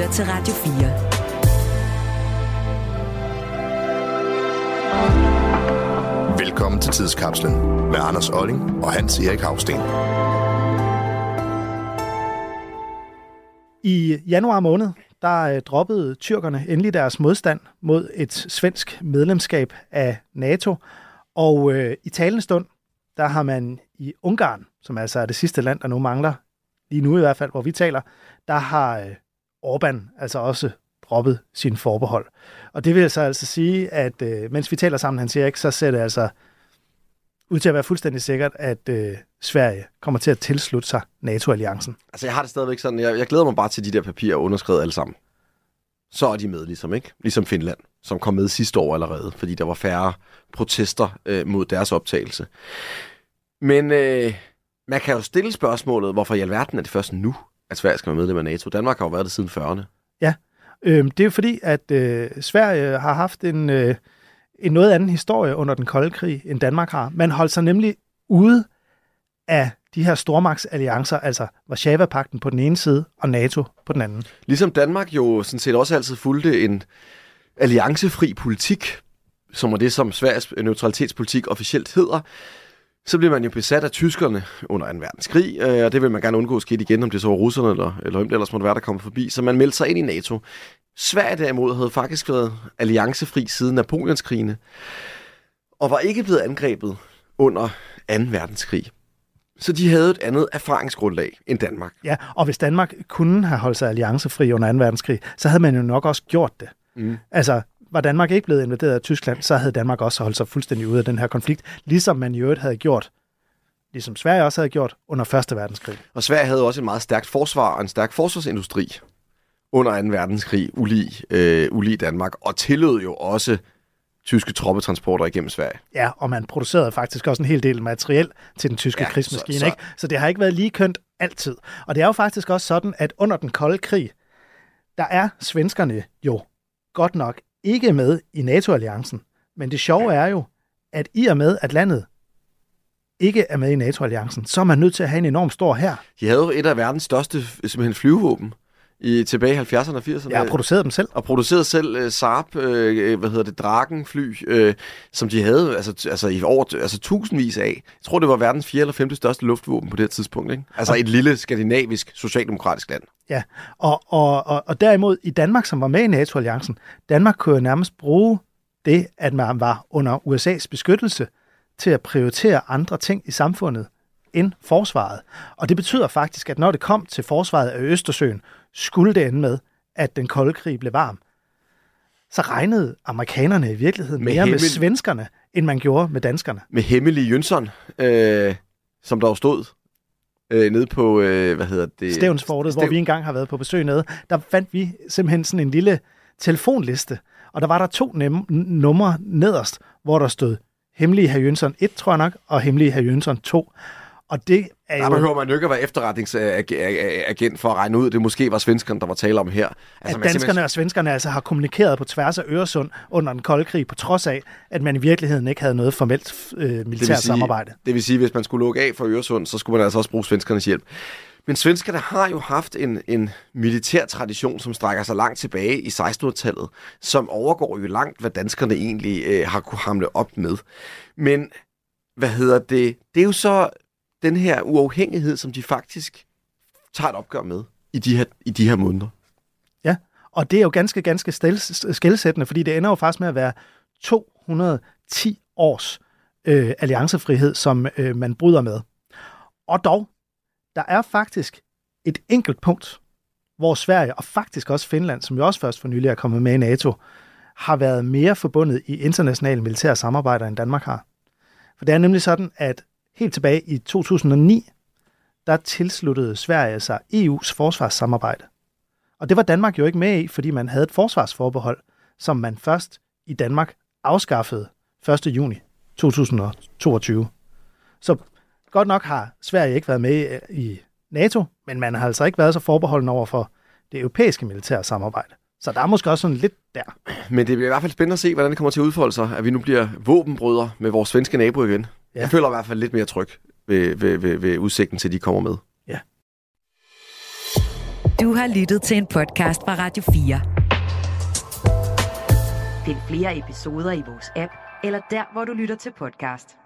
lytter til Radio 4. Velkommen til Tidskapslen med Anders Olling og Hans Erik Havsten. I januar måned, der droppede tyrkerne endelig deres modstand mod et svensk medlemskab af NATO. Og øh, i talende stund, der har man i Ungarn, som altså er det sidste land, der nu mangler, lige nu i hvert fald, hvor vi taler, der har øh, Orbán altså også droppet sin forbehold. Og det vil så altså sige, at øh, mens vi taler sammen, han siger ikke, så ser det altså ud til at være fuldstændig sikkert, at øh, Sverige kommer til at tilslutte sig NATO-alliancen. Altså, jeg har det stadigvæk sådan, jeg, jeg glæder mig bare til de der papirer underskrevet alle sammen. Så er de med, ligesom, ikke? Ligesom Finland, som kom med sidste år allerede, fordi der var færre protester øh, mod deres optagelse. Men øh, man kan jo stille spørgsmålet, hvorfor i alverden er det først nu, at Sverige skal være medlem af NATO? Danmark har jo været det siden 40'erne. Ja, øh, det er fordi, at øh, Sverige har haft en, øh, en noget anden historie under den kolde krig, end Danmark har. Man holdt sig nemlig ude af de her stormagtsalliancer, altså Varsava-pakten på den ene side og NATO på den anden. Ligesom Danmark jo sådan set også altid fulgte en alliancefri politik, som er det, som Sveriges neutralitetspolitik officielt hedder, så bliver man jo besat af tyskerne under 2. verdenskrig, øh, og det vil man gerne undgå at ske igen, om det så var russerne eller, eller hvem det ellers måtte være, der kommer forbi. Så man meldte sig ind i NATO. Sverige derimod havde faktisk været alliancefri siden Napoleonskrigene, og var ikke blevet angrebet under 2. verdenskrig. Så de havde et andet erfaringsgrundlag end Danmark. Ja, og hvis Danmark kunne have holdt sig alliancefri under 2. verdenskrig, så havde man jo nok også gjort det. Mm. Altså, var Danmark ikke blevet invaderet af Tyskland, så havde Danmark også holdt sig fuldstændig ude af den her konflikt, ligesom man i øvrigt havde gjort, ligesom Sverige også havde gjort under 1. verdenskrig. Og Sverige havde også et meget stærkt forsvar og en stærk forsvarsindustri under 2. verdenskrig, ulig, øh, ulig Danmark, og tillod jo også tyske troppetransporter igennem Sverige. Ja, og man producerede faktisk også en hel del materiel til den tyske ja, krigsmaskine. Så, så... Ikke? så det har ikke været lige kønt altid. Og det er jo faktisk også sådan, at under den kolde krig, der er svenskerne jo godt nok ikke med i NATO-alliancen. Men det sjove er jo, at i og med, at landet ikke er med i NATO-alliancen, så er man nødt til at have en enorm stor her. De havde jo et af verdens største simpelthen flyvevåben i tilbage i 70'erne og 80'erne. Ja, og producerede dem selv. Og producerede selv uh, Saab, uh, hvad hedder det, Dragen-fly, uh, som de havde altså, altså i over altså, tusindvis af. Jeg tror, det var verdens fjerde eller femte største luftvåben på det tidspunkt. Ikke? Altså og... et lille skandinavisk, socialdemokratisk land. Ja, og, og, og, og derimod i Danmark, som var med i NATO-alliancen, Danmark kunne jo nærmest bruge det, at man var under USA's beskyttelse, til at prioritere andre ting i samfundet end forsvaret. Og det betyder faktisk, at når det kom til forsvaret af Østersøen, skulle det ende med, at den kolde krig blev varm, så regnede amerikanerne i virkeligheden med mere hemmel... med svenskerne, end man gjorde med danskerne. Med hemmelig Jønsson, øh, som der jo stod øh, nede på, øh, hvad hedder det? Stævnsfortet, Stev... hvor vi engang har været på besøg nede. Der fandt vi simpelthen sådan en lille telefonliste, og der var der to nem- numre nederst, hvor der stod Hemmelige herr Jønsson 1, tror jeg nok, og Hemmelige herr Jønsson 2. Og det er jo... Der behøver man jo ikke at være efterretningsagent for at regne ud, det måske var svenskerne, der var tale om her. Altså, at danskerne simpelthen... og svenskerne altså har kommunikeret på tværs af Øresund under den kolde krig, på trods af, at man i virkeligheden ikke havde noget formelt øh, militært det sige, samarbejde. Det vil sige, at hvis man skulle lukke af for Øresund, så skulle man altså også bruge svenskernes hjælp. Men svenskerne har jo haft en, en militær tradition, som strækker sig langt tilbage i 1600-tallet, som overgår jo langt, hvad danskerne egentlig øh, har kunne hamle op med. Men hvad hedder det? Det er jo så den her uafhængighed, som de faktisk tager et opgør med i de her, i de her måneder. Ja, og det er jo ganske, ganske skældsættende, fordi det ender jo faktisk med at være 210 års øh, alliancefrihed, som øh, man bryder med. Og dog, der er faktisk et enkelt punkt, hvor Sverige og faktisk også Finland, som jo også først for nylig er kommet med i NATO, har været mere forbundet i internationale militære samarbejder, end Danmark har. For det er nemlig sådan, at helt tilbage i 2009, der tilsluttede Sverige sig EU's forsvarssamarbejde. Og det var Danmark jo ikke med i, fordi man havde et forsvarsforbehold, som man først i Danmark afskaffede 1. juni 2022. Så godt nok har Sverige ikke været med i NATO, men man har altså ikke været så forbeholden over for det europæiske militære samarbejde. Så der er måske også sådan lidt der. Men det bliver i hvert fald spændende at se, hvordan det kommer til at udfolde sig, at vi nu bliver våbenbrødre med vores svenske nabo igen. Ja. Jeg føler i hvert fald lidt mere tryg ved, ved, ved, ved udsigten til, at de kommer med. Ja. Du har lyttet til en podcast fra Radio 4. Find flere episoder i vores app, eller der, hvor du lytter til podcast.